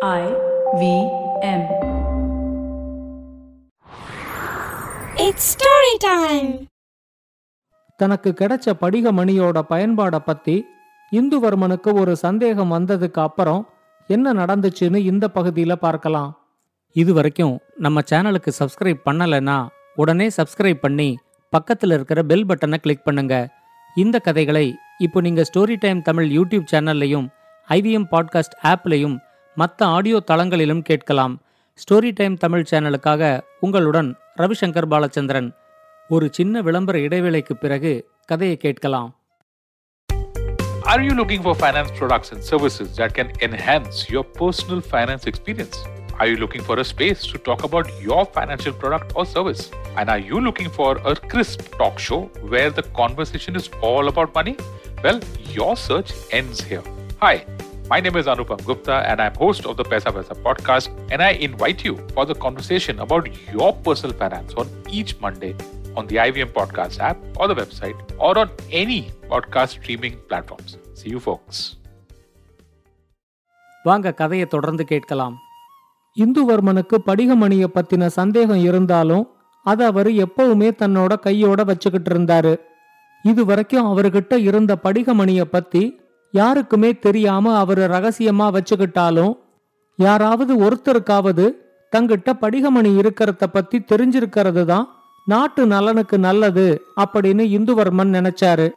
I V M. It's story time. தனக்கு கிடைச்ச படிக மணியோட பயன்பாட பத்தி இந்துவர்மனுக்கு ஒரு சந்தேகம் வந்ததுக்கு அப்புறம் என்ன நடந்துச்சுன்னு இந்த பகுதியில பார்க்கலாம் இது வரைக்கும் நம்ம சேனலுக்கு சப்ஸ்கிரைப் பண்ணலைன்னா உடனே சப்ஸ்கிரைப் பண்ணி பக்கத்தில் இருக்கிற பெல் பட்டனை கிளிக் பண்ணுங்க இந்த கதைகளை இப்போ நீங்க ஸ்டோரி டைம் தமிழ் யூடியூப் சேனல்லையும் ஐவிஎம் பாட்காஸ்ட் ஆப்லையும் மற்ற ஆடியோ தளங்களிலும் கேட்கலாம் ஸ்டோரி டைம் தமிழ் சேனலுக்காக உங்களுடன் ரவிசங்கர் பாலச்சந்திரன் ஒரு சின்ன விளம்பர இடைவேளைக்கு பிறகு கதையை கேட்கலாம் Are you looking for finance products and services that can enhance your personal finance experience? Are you looking for a space to talk about your financial product or service? And are you looking for a crisp talk show where the conversation is all about money? Well, your search ends here. Hi, my name is Anupam Gupta and I'm host of the Pesa Pesa podcast and I invite you for the conversation about your personal finance on each Monday on the IVM Podcast app or the website or on any podcast streaming platforms. See you, folks. வாங்க கதையை தொடர்ந்து கேட்கலாம் இந்துவர்மனுக்கு படிகமணிய பத்தின சந்தேகம் இருந்தாலும் அதை அவர் எப்பவுமே தன்னோட கையோட வச்சுக்கிட்டு இருந்தாரு இது வரைக்கும் அவர்கிட்ட இருந்த படிகமணிய பத்தி யாருக்குமே தெரியாம அவரு ரகசியமா வச்சுக்கிட்டாலும் யாராவது ஒருத்தருக்காவது தங்கிட்ட படிகமணி இருக்கிறத பத்தி தெரிஞ்சிருக்கிறது தான் நாட்டு நலனுக்கு நல்லது அப்படின்னு இந்துவர்மன் நினைச்சாரு.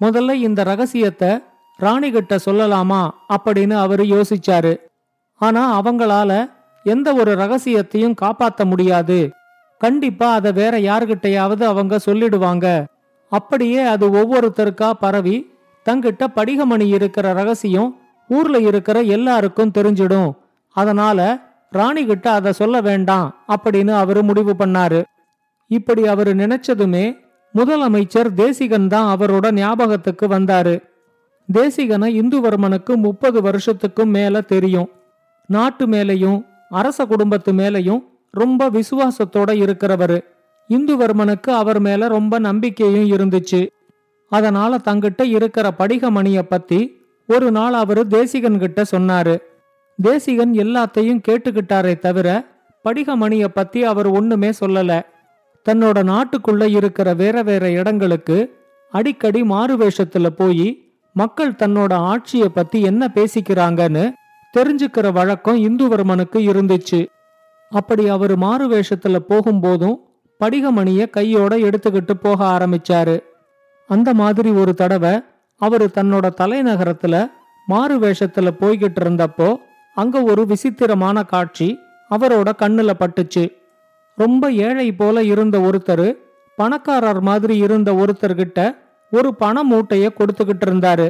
முதல்ல இந்த ரகசியத்தை ராணிகிட்ட சொல்லலாமா அப்படின்னு அவரு யோசிச்சாரு. ஆனா அவங்களால எந்த ஒரு ரகசியத்தையும் காப்பாத்த முடியாது. கண்டிப்பா அதை வேற யாருகிட்டையாவது அவங்க சொல்லிடுவாங்க. அப்படியே அது ஒவ்வொருத்தருக்கா பரவி தங்கிட்ட படிகமணி இருக்கிற ரகசியம் ஊர்ல இருக்கிற எல்லாருக்கும் தெரிஞ்சிடும். அதனால ராணிகிட்ட அதை சொல்ல வேண்டாம் அப்படின்னு அவரு முடிவு பண்ணாரு. இப்படி அவரு நினைச்சதுமே முதலமைச்சர் தேசிகன் தான் அவரோட ஞாபகத்துக்கு வந்தாரு. தேசிகனை இந்துவர்மனுக்கு முப்பது வருஷத்துக்கும் மேல தெரியும். நாட்டு மேலையும் அரச குடும்பத்து மேலையும் ரொம்ப விசுவாசத்தோட இருக்கிறவரு. இந்துவர்மனுக்கு அவர் மேல ரொம்ப நம்பிக்கையும் இருந்துச்சு. அதனால தங்கிட்ட இருக்கிற படிகமணிய பத்தி ஒரு நாள் அவரு தேசிகன் கிட்ட சொன்னாரு. தேசிகன் எல்லாத்தையும் கேட்டுக்கிட்டாரே தவிர படிகமணிய பத்தி அவர் ஒண்ணுமே சொல்லல. தன்னோட நாட்டுக்குள்ள இருக்கிற வேற வேற இடங்களுக்கு அடிக்கடி மாறு வேஷத்துல போய் மக்கள் தன்னோட ஆட்சிய பத்தி என்ன பேசிக்கிறாங்கன்னு தெரிஞ்சுக்கிற வழக்கம் இந்துவர்மனுக்கு இருந்துச்சு. அப்படி அவர் மாறு வேஷத்துல போகும்போதும் படிகமணிய கையோட எடுத்துக்கிட்டு போக ஆரம்பிச்சாரு. அந்த மாதிரி ஒரு தடவை அவரு தன்னோட தலைநகரத்துல மாறு வேஷத்துல போய்கிட்டு இருந்தப்போ அங்க ஒரு விசித்திரமான காட்சி அவரோட கண்ணுல பட்டுச்சு. ரொம்ப ஏழை போல இருந்த ஒருத்தர் பணக்காரர் மாதிரி இருந்த ஒருத்தர்கிட்ட ஒரு பண மூட்டைய கொடுத்துக்கிட்டு இருந்தாரு.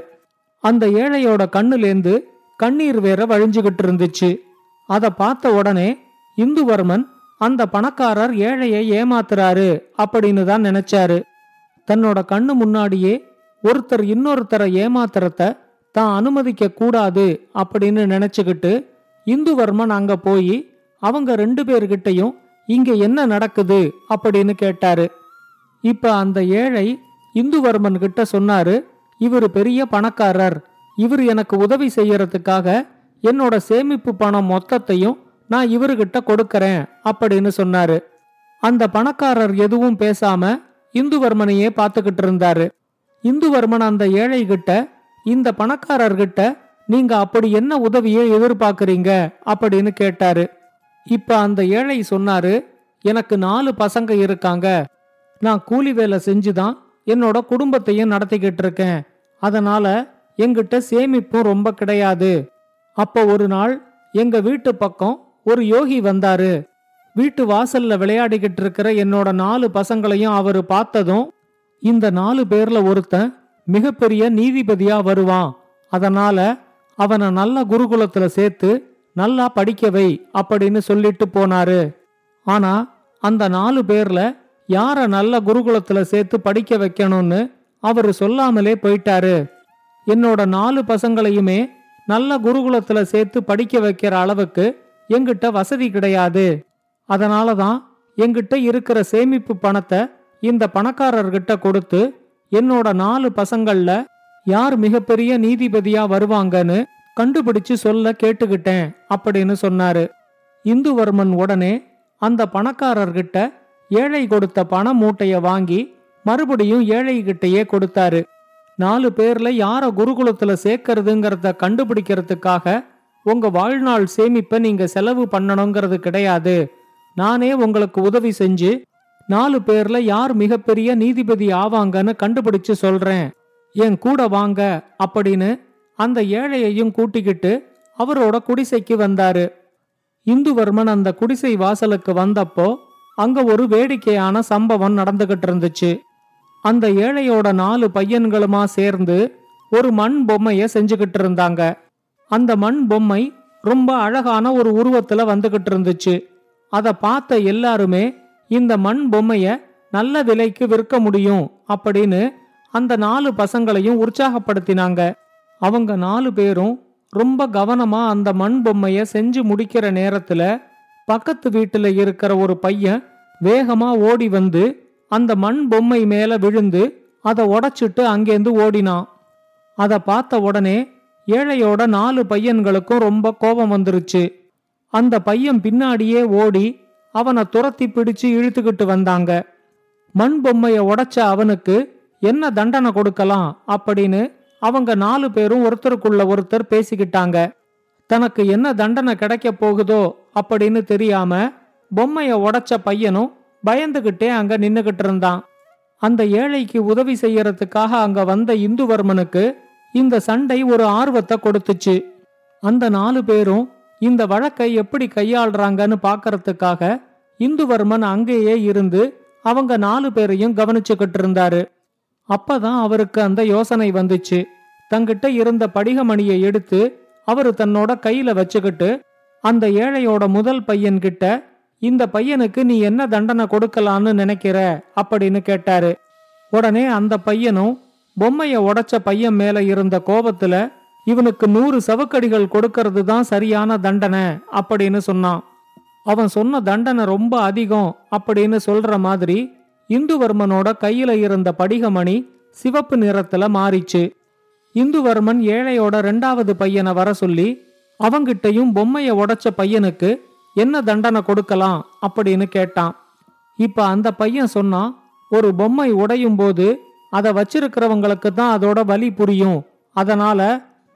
அந்த ஏழையோட கண்ணுலேந்து கண்ணீர் வேற வழிஞ்சுகிட்டு இருந்துச்சு. அதை பார்த்த உடனே இந்துவர்மன் அந்த பணக்காரர் ஏழையை ஏமாத்துறாரு அப்படின்னு தான் நினைச்சாரு. தன்னோட கண்ணு முன்னாடியே ஒருத்தர் இன்னொருத்தரை ஏமாத்துறத தான் அனுமதிக்க கூடாது அப்படின்னு நினைச்சுக்கிட்டு இந்துவர்மன் அங்க போய் அவங்க ரெண்டு பேர்கிட்டயும் இங்க என்ன நடக்குது அப்படின்னு கேட்டாரு. இப்ப அந்த ஏழை இந்துவர்மன் கிட்ட சொன்னாரு இவர் பெரிய பணக்காரர் இவர் எனக்கு உதவி செய்யறதுக்காக என்னோட சேமிப்பு பணம் மொத்தத்தையும் நான் இவர்கிட்ட கொடுக்கறேன் அப்படின்னு சொன்னாரு. அந்த பணக்காரர் எதுவும் பேசாம இந்துவர்மனையே பார்த்துக்கிட்டு இருந்தாரு இந்துவர்மன் அந்த ஏழை கிட்ட இந்த பணக்காரர்கிட்ட நீங்க அப்படி என்ன உதவியை எதிர்பார்க்கறீங்க? அப்படின்னு கேட்டாரு. இப்ப அந்த ஏழை சொன்னாரு எனக்கு நாலு பசங்க இருக்காங்க. நான் கூலி வேலை செஞ்சுதான் என்னோட குடும்பத்தையும் நடத்திக்கிட்டு இருக்கேன் அதனால எங்கிட்ட சேமிப்பும் ரொம்ப கிடையாது. அப்போ ஒரு நாள் எங்க வீட்டு பக்கம் ஒரு யோகி வந்தாரு. வீட்டு வாசல்ல விளையாடிக்கிட்டு இருக்கிற என்னோட நாலு பசங்களையும் அவரு பார்த்ததும் இந்த நாலு பேர்ல ஒருத்தன் மிகப்பெரிய நீதிபதியா வருவான். அதனால அவனை நல்ல குருகுலத்துல சேர்த்து நல்லா படிக்க வை அப்படின்னு சொல்லிட்டு போனாரு. ஆனா அந்த நாலு பேர்ல யார நல்ல குருகுலத்துல சேர்த்து படிக்க வைக்கணும்னு அவரு சொல்லாமலே போயிட்டாரு. என்னோட நாலு பசங்களையுமே நல்ல குருகுலத்துல சேர்த்து படிக்க வைக்கிற அளவுக்கு எங்கிட்ட வசதி கிடையாது. அதனால தான் எங்கிட்ட இருக்கிற சேமிப்பு பணத்தை இந்த பணக்காரர்கிட்ட கொடுத்து என்னோட நாலு பசங்கள்ல யார் மிகப்பெரிய நீதிபதியா வருவாங்கன்னு கண்டுபிடிச்சு சொல்ல கேட்டுக்கிட்டேன் அப்படின்னு சொன்னாரு. இந்துவர்மன் உடனே அந்த பணக்காரர்கிட்ட ஏழை கொடுத்த பண மூட்டைய வாங்கி மறுபடியும் ஏழை கிட்டயே கொடுத்தாரு. நாலு பேர்ல யார குருகுலத்துல சேர்க்கறதுங்கிறத கண்டுபிடிக்கிறதுக்காக உங்க வாழ்நாள் சேமிப்பை நீங்க செலவு பண்ணணுங்கிறது கிடையாது. நானே உங்களுக்கு உதவி செஞ்சு நாலு பேர்ல யார் மிகப்பெரிய நீதிபதி ஆவாங்கன்னு கண்டுபிடிச்சு சொல்றேன். என் கூட வாங்க அப்படின்னு அந்த ஏழையையும் கூட்டிக்கிட்டு அவரோட குடிசைக்கு வந்தாரு. இந்துவர்மன் அந்த குடிசை வாசலுக்கு வந்தப்போ அங்க ஒரு வேடிக்கையான சம்பவம் நடந்துகிட்டு இருந்துச்சு. அந்த ஏழையோட நாலு பையன்களுமா சேர்ந்து ஒரு மண் பொம்மைய செஞ்சுக்கிட்டு இருந்தாங்க. அந்த மண் பொம்மை ரொம்ப அழகான ஒரு உருவத்துல வந்துகிட்டு இருந்துச்சு. அதை பார்த்த எல்லாருமே இந்த மண் பொம்மைய நல்ல விலைக்கு விற்க முடியும் அப்படின்னு அந்த நாலு பசங்களையும் உற்சாகப்படுத்தினாங்க. அவங்க நாலு பேரும் ரொம்ப கவனமா அந்த மண் பொம்மைய செஞ்சு முடிக்கிற நேரத்துல பக்கத்து வீட்டுல இருக்கிற ஒரு பையன் வேகமா ஓடி வந்து அந்த மண் பொம்மை மேல விழுந்து அதை உடைச்சிட்டு அங்கேருந்து ஓடினான். அதை பார்த்த உடனே ஏழையோட நாலு பையன்களுக்கும் ரொம்ப கோபம் வந்துருச்சு. அந்த பையன் பின்னாடியே ஓடி அவனை துரத்தி பிடிச்சு இழுத்துக்கிட்டு வந்தாங்க. மண் பொம்மைய உடைச்ச அவனுக்கு என்ன தண்டனை கொடுக்கலாம் அப்படின்னு அவங்க நாலு பேரும் ஒருத்தருக்குள்ள ஒருத்தர் பேசிக்கிட்டாங்க. தனக்கு என்ன தண்டனை கிடைக்க போகுதோ அப்படின்னு தெரியாம பொம்மைய உடைச்ச பையனும் பயந்துகிட்டே அங்க நின்னுகிட்டு இருந்தான். அந்த ஏழைக்கு உதவி செய்யறதுக்காக அங்க வந்த இந்துவர்மனுக்கு இந்த சண்டை ஒரு ஆர்வத்தை கொடுத்துச்சு. அந்த நாலு பேரும் இந்த வழக்கை எப்படி கையாள்றாங்கன்னு பாக்கறதுக்காக இந்துவர்மன் அங்கேயே இருந்து அவங்க நாலு பேரையும் கவனிச்சுக்கிட்டு இருந்தாரு. அப்பதான் அவருக்கு அந்த யோசனை வந்துச்சு. தங்கிட்ட இருந்த படிகமணியை எடுத்து அவரு தன்னோட கையில வச்சுக்கிட்டு அந்த ஏழையோட முதல் பையன்கிட்ட இந்த பையனுக்கு நீ என்ன தண்டனை கொடுக்கலான்னு நினைக்கிற? அப்படின்னு கேட்டாரு. உடனே அந்த பையனும் பொம்மைய உடைச்ச பையன் மேல இருந்த கோபத்துல இவனுக்கு நூறு சவுக்கடிகள் கொடுக்கறது தான் சரியான தண்டனை அப்படின்னு சொன்னான். அவன் சொன்ன தண்டனை ரொம்ப அதிகம் அப்படின்னு சொல்ற மாதிரி இந்துவர்மனோட கையில இருந்த படிகமணி சிவப்பு நிறத்துல மாறிச்சு. இந்துவர்மன் ஏழையோட ரெண்டாவது பையனை வர சொல்லி அவங்கிட்டையும் பொம்மைய உடைச்ச பையனுக்கு என்ன தண்டனை கொடுக்கலாம்? அப்படின்னு கேட்டான். இப்ப அந்த பையன் சொன்னான் ஒரு பொம்மை உடையும் போது அதை வச்சிருக்கிறவங்களுக்கு தான் அதோட வலி புரியும். அதனால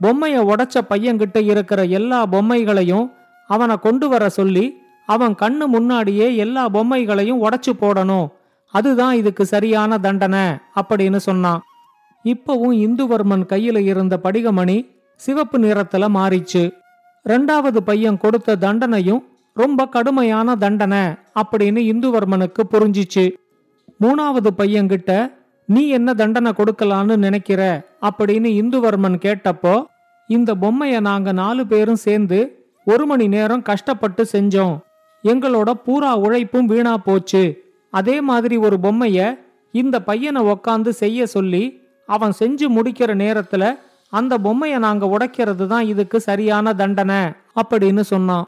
பொம்மைய உடைச்ச பையன்கிட்ட இருக்கிற எல்லா பொம்மைகளையும் அவனை கொண்டு வர சொல்லி அவன் கண்ணு முன்னாடியே எல்லா பொம்மைகளையும் உடைச்சு போடணும். அதுதான் இதுக்கு சரியான தண்டனை அப்படின்னு சொன்னான். இப்பவும் இந்துவர்மன் கையில இருந்த படிகமணி சிவப்பு நிறத்துல மாறிச்சு. ரெண்டாவது பையன் கொடுத்த தண்டனையும் ரொம்ப கடுமையான தண்டனை அப்படின்னு இந்துவர்மனுக்கு புரிஞ்சிச்சு. மூணாவது பையன்கிட்ட நீ என்ன தண்டனை கொடுக்கலான்னு நினைக்கிற? அப்படின்னு இந்துவர்மன் கேட்டப்போ இந்த பொம்மைய நாங்க நாலு பேரும் சேர்ந்து ஒரு மணி நேரம் கஷ்டப்பட்டு செஞ்சோம். எங்களோட பூரா உழைப்பும் வீணா போச்சு. அதே மாதிரி ஒரு பொம்மைய இந்த பையனை உக்காந்து செய்ய சொல்லி அவன் செஞ்சு முடிக்கிற நேரத்துல அந்த பொம்மையை நாங்க உடைக்கிறது தான் இதுக்கு சரியான தண்டனை அப்படின்னு சொன்னான்.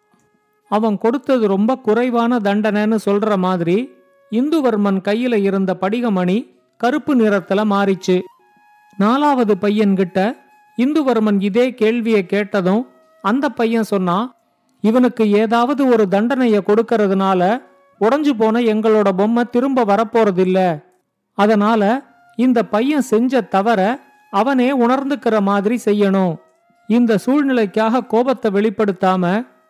அவன் கொடுத்தது ரொம்ப குறைவான தண்டனைன்னு சொல்ற மாதிரி இந்துவர்மன் கையில இருந்த படிகமணி கருப்பு நிறத்துல மாறிச்சு. நாலாவது பையன்கிட்ட இந்துவர்மன் இதே கேள்வியை கேட்டதும் அந்த பையன் சொன்னான் இவனுக்கு ஏதாவது ஒரு தண்டனைய கொடுக்கறதுனால உடஞ்சு போன எங்களோட பொம்மை திரும்ப வரப்போறதில்ல. அதனால இந்த பையன் செஞ்ச தவற அவனே உணர்ந்துக்கிற மாதிரி செய்யணும். இந்த சூழ்நிலைக்காக கோபத்தை வெளிப்படுத்தாம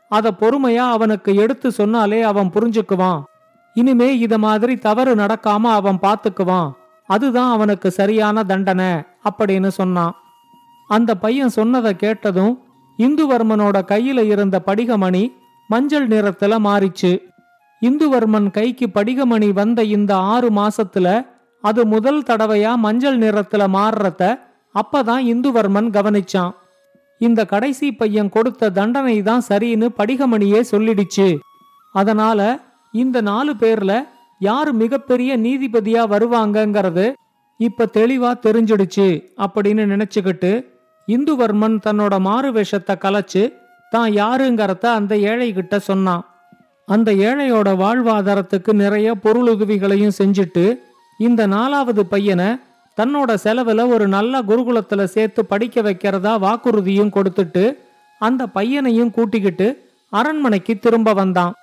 அத பொறுமையா அவனுக்கு எடுத்து சொன்னாலே அவன் புரிஞ்சுக்குவான். இனிமே இத மாதிரி தவறு நடக்காம அவன் பாத்துக்குவான். அதுதான் அவனுக்கு சரியான தண்டனை அப்படின்னு சொன்னான். அந்த பையன் சொன்னதை கேட்டதும் இந்துவர்மனோட கையில இருந்த படிகமணி மஞ்சள் நிறத்துல மாறிச்சு. இந்துவர்மன் கைக்கு படிகமணி வந்த இந்த ஆறு மாசத்துல அது முதல் தடவையா மஞ்சள் நிறத்துல மாறுறத அப்பதான் இந்துவர்மன் கவனிச்சான். இந்த கடைசி பையன் கொடுத்த தண்டனை தான் சரின்னு படிகமணியே சொல்லிடுச்சு. அதனால இந்த நாலு பேர்ல யாரு மிகப்பெரிய நீதிபதியா வருவாங்கங்கிறது இப்ப தெளிவா தெரிஞ்சிடுச்சு அப்படின்னு நினைச்சுக்கிட்டு இந்துவர்மன் தன்னோட மாறு வேஷத்தை கலைச்சு தான் யாருங்கிறத அந்த ஏழை கிட்ட சொன்னான். அந்த ஏழையோட வாழ்வாதாரத்துக்கு நிறைய பொருளுதவிகளையும் செஞ்சுட்டு இந்த நாலாவது பையனை தன்னோட செலவுல ஒரு நல்ல குருகுலத்துல சேர்த்து படிக்க வைக்கிறதா வாக்குறுதியும் கொடுத்துட்டு அந்த பையனையும் கூட்டிக்கிட்டு அரண்மனைக்கு திரும்ப வந்தான்.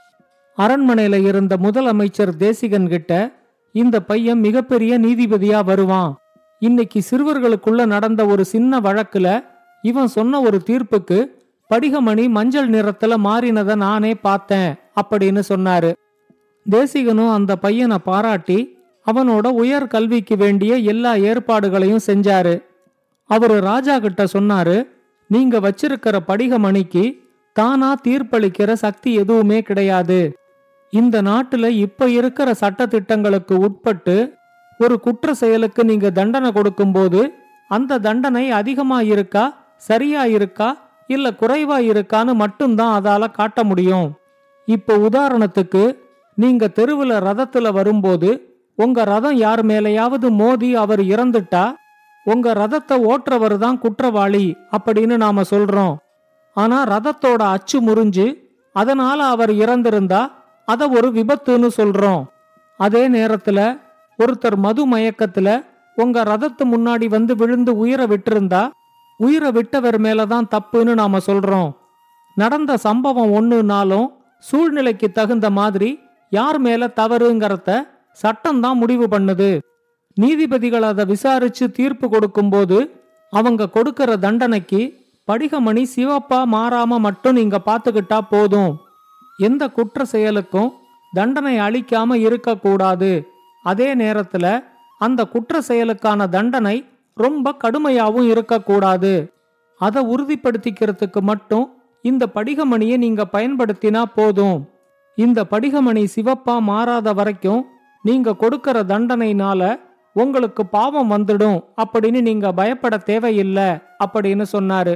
அரண்மனையில இருந்த முதலமைச்சர் தேசிகன் கிட்ட இந்த பையன் மிகப்பெரிய நீதிபதியா வருவான். இன்னைக்கு சிறுவர்களுக்குள்ள நடந்த ஒரு சின்ன வழக்குல இவன் சொன்ன ஒரு தீர்ப்புக்கு படிகமணி மஞ்சள் நிறத்துல மாறினத நானே பார்த்தேன் அப்படின்னு சொன்னாரு. தேசிகனும் அந்த பையனை பாராட்டி அவனோட உயர் கல்விக்கு வேண்டிய எல்லா ஏற்பாடுகளையும் செஞ்சாரு. அவரு ராஜா கிட்ட சொன்னாரு நீங்க வச்சிருக்கிற படிகமணிக்கு தானா தீர்ப்பளிக்கிற சக்தி எதுவுமே கிடையாது. இந்த நாட்டுல இப்ப இருக்கிற சட்ட திட்டங்களுக்கு உட்பட்டு ஒரு குற்ற செயலுக்கு நீங்க தண்டனை கொடுக்கும்போது அந்த தண்டனை அதிகமா இருக்கா சரியா இருக்கா இல்ல குறைவா இருக்கான்னு மட்டும்தான் அதால காட்ட முடியும். இப்ப உதாரணத்துக்கு நீங்க தெருவுல ரதத்துல வரும்போது உங்க ரதம் யார் மேலையாவது மோதி அவர் இறந்துட்டா உங்க ரதத்தை ஓட்டுறவர் தான் குற்றவாளி அப்படின்னு நாம சொல்றோம். ஆனா ரதத்தோட அச்சு முறிஞ்சு அதனால அவர் இறந்திருந்தா அதை ஒரு விபத்துன்னு சொல்றோம். அதே நேரத்துல ஒருத்தர் மது மயக்கத்துல உங்க ரதத்து முன்னாடி வந்து விழுந்து உயிரை விட்டிருந்தா உயிரை விட்டவர் மேலதான் தப்புன்னு நாம சொல்றோம். நடந்த சம்பவம் ஒண்ணுனாலும் சூழ்நிலைக்கு தகுந்த மாதிரி யார் மேல தவறுங்கிறத சட்டம் தான் முடிவு பண்ணுது. நீதிபதிகள் அதை விசாரிச்சு தீர்ப்பு கொடுக்கும்போது அவங்க கொடுக்கற தண்டனைக்கு படிகமணி சிவப்பா மாறாம மட்டும் நீங்க பாத்துக்கிட்டா போதும். எந்த குற்ற செயலுக்கும் தண்டனை அளிக்காம இருக்கக்கூடாது. அதே நேரத்துல அந்த குற்ற செயலுக்கான தண்டனை ரொம்ப கடுமையாவும் இருக்கக்கூடாது. அதை உறுதிப்படுத்திக்கிறதுக்கு மட்டும் இந்த படிகமணியை நீங்க பயன்படுத்தினா போதும். இந்த படிகமணி சிவப்பா மாறாத வரைக்கும் நீங்க கொடுக்கற தண்டனைனால உங்களுக்கு பாவம் வந்துடும் அப்படின்னு நீங்க பயப்பட தேவையில்லை அப்படின்னு சொன்னாரு.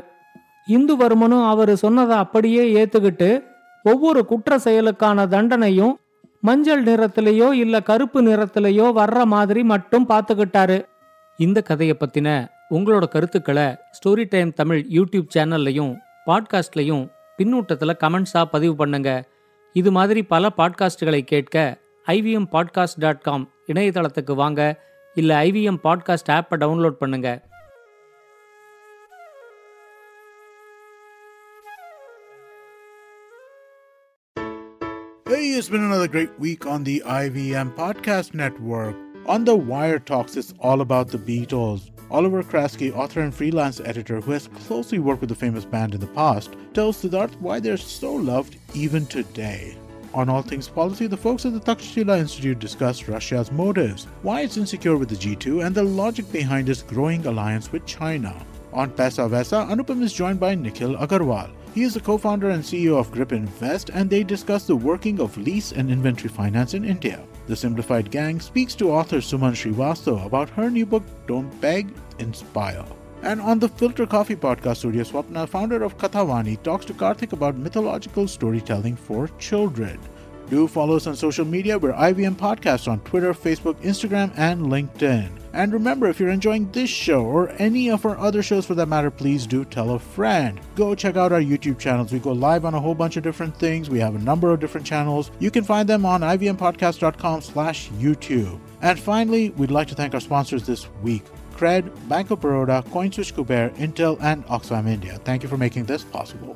இந்துவர்மனும் அவரு சொன்னதை அப்படியே ஏத்துக்கிட்டு ஒவ்வொரு குற்ற செயலுக்கான தண்டனையும் மஞ்சள் நிறத்திலேயோ இல்ல கருப்பு நிறத்திலேயோ வர்ற மாதிரி மட்டும் பார்த்துக்கிட்டாரு. இந்த கதையை பத்தின உங்களோட கருத்துக்களை ஸ்டோரி டைம் தமிழ் யூடியூப் சேனல்லையும் பாட்காஸ்ட்லையும் பின்னூட்டத்தில் கமெண்ட்ஸா பதிவு பண்ணுங்க. இது மாதிரி பல பாட்காஸ்டுகளை கேட்க ஐவிஎம் பாட்காஸ்ட் டாட் காம் இணையதளத்துக்கு வாங்க. இல்லை ஐவிஎம் பாட்காஸ்ட் ஆப்பை டவுன்லோட் பண்ணுங்கள் Hey, it's been another great week on the IVM Podcast Network. On the Wire Talks, it's all about the Beatles. Oliver Kraske, author and freelance editor who has closely worked with the famous band in the past, tells Siddharth why they're so loved even today. On All Things Policy, the folks at the Takshashila Institute discuss Russia's motives, why it's insecure with the G2, and the logic behind its growing alliance with China. On Pesa Vesa, Anupam is joined by Nikhil Agarwal. He is the co founder and CEO of Grip Invest, and they discuss the working of lease and inventory finance in India. The Simplified Gang speaks to author Suman Srivastav about her new book, Don't Beg, Inspire. And on the Filter Coffee podcast, Surya Swapna, founder of Kathavani, talks to Karthik about mythological storytelling for children. Do follow us on social media. We're IVM Podcast on Twitter, Facebook, Instagram, and LinkedIn. And remember, if you're enjoying this show or any of our other shows for that matter, please do tell a friend. Go check out our YouTube channels. We go live on a whole bunch of different things. We have a number of different channels. You can find them on ivmpodcast.com slash YouTube. And finally, we'd like to thank our sponsors this week. Cred, Bank of Baroda, CoinSwitch Kuber, Intel, and Oxfam India. Thank you for making this possible.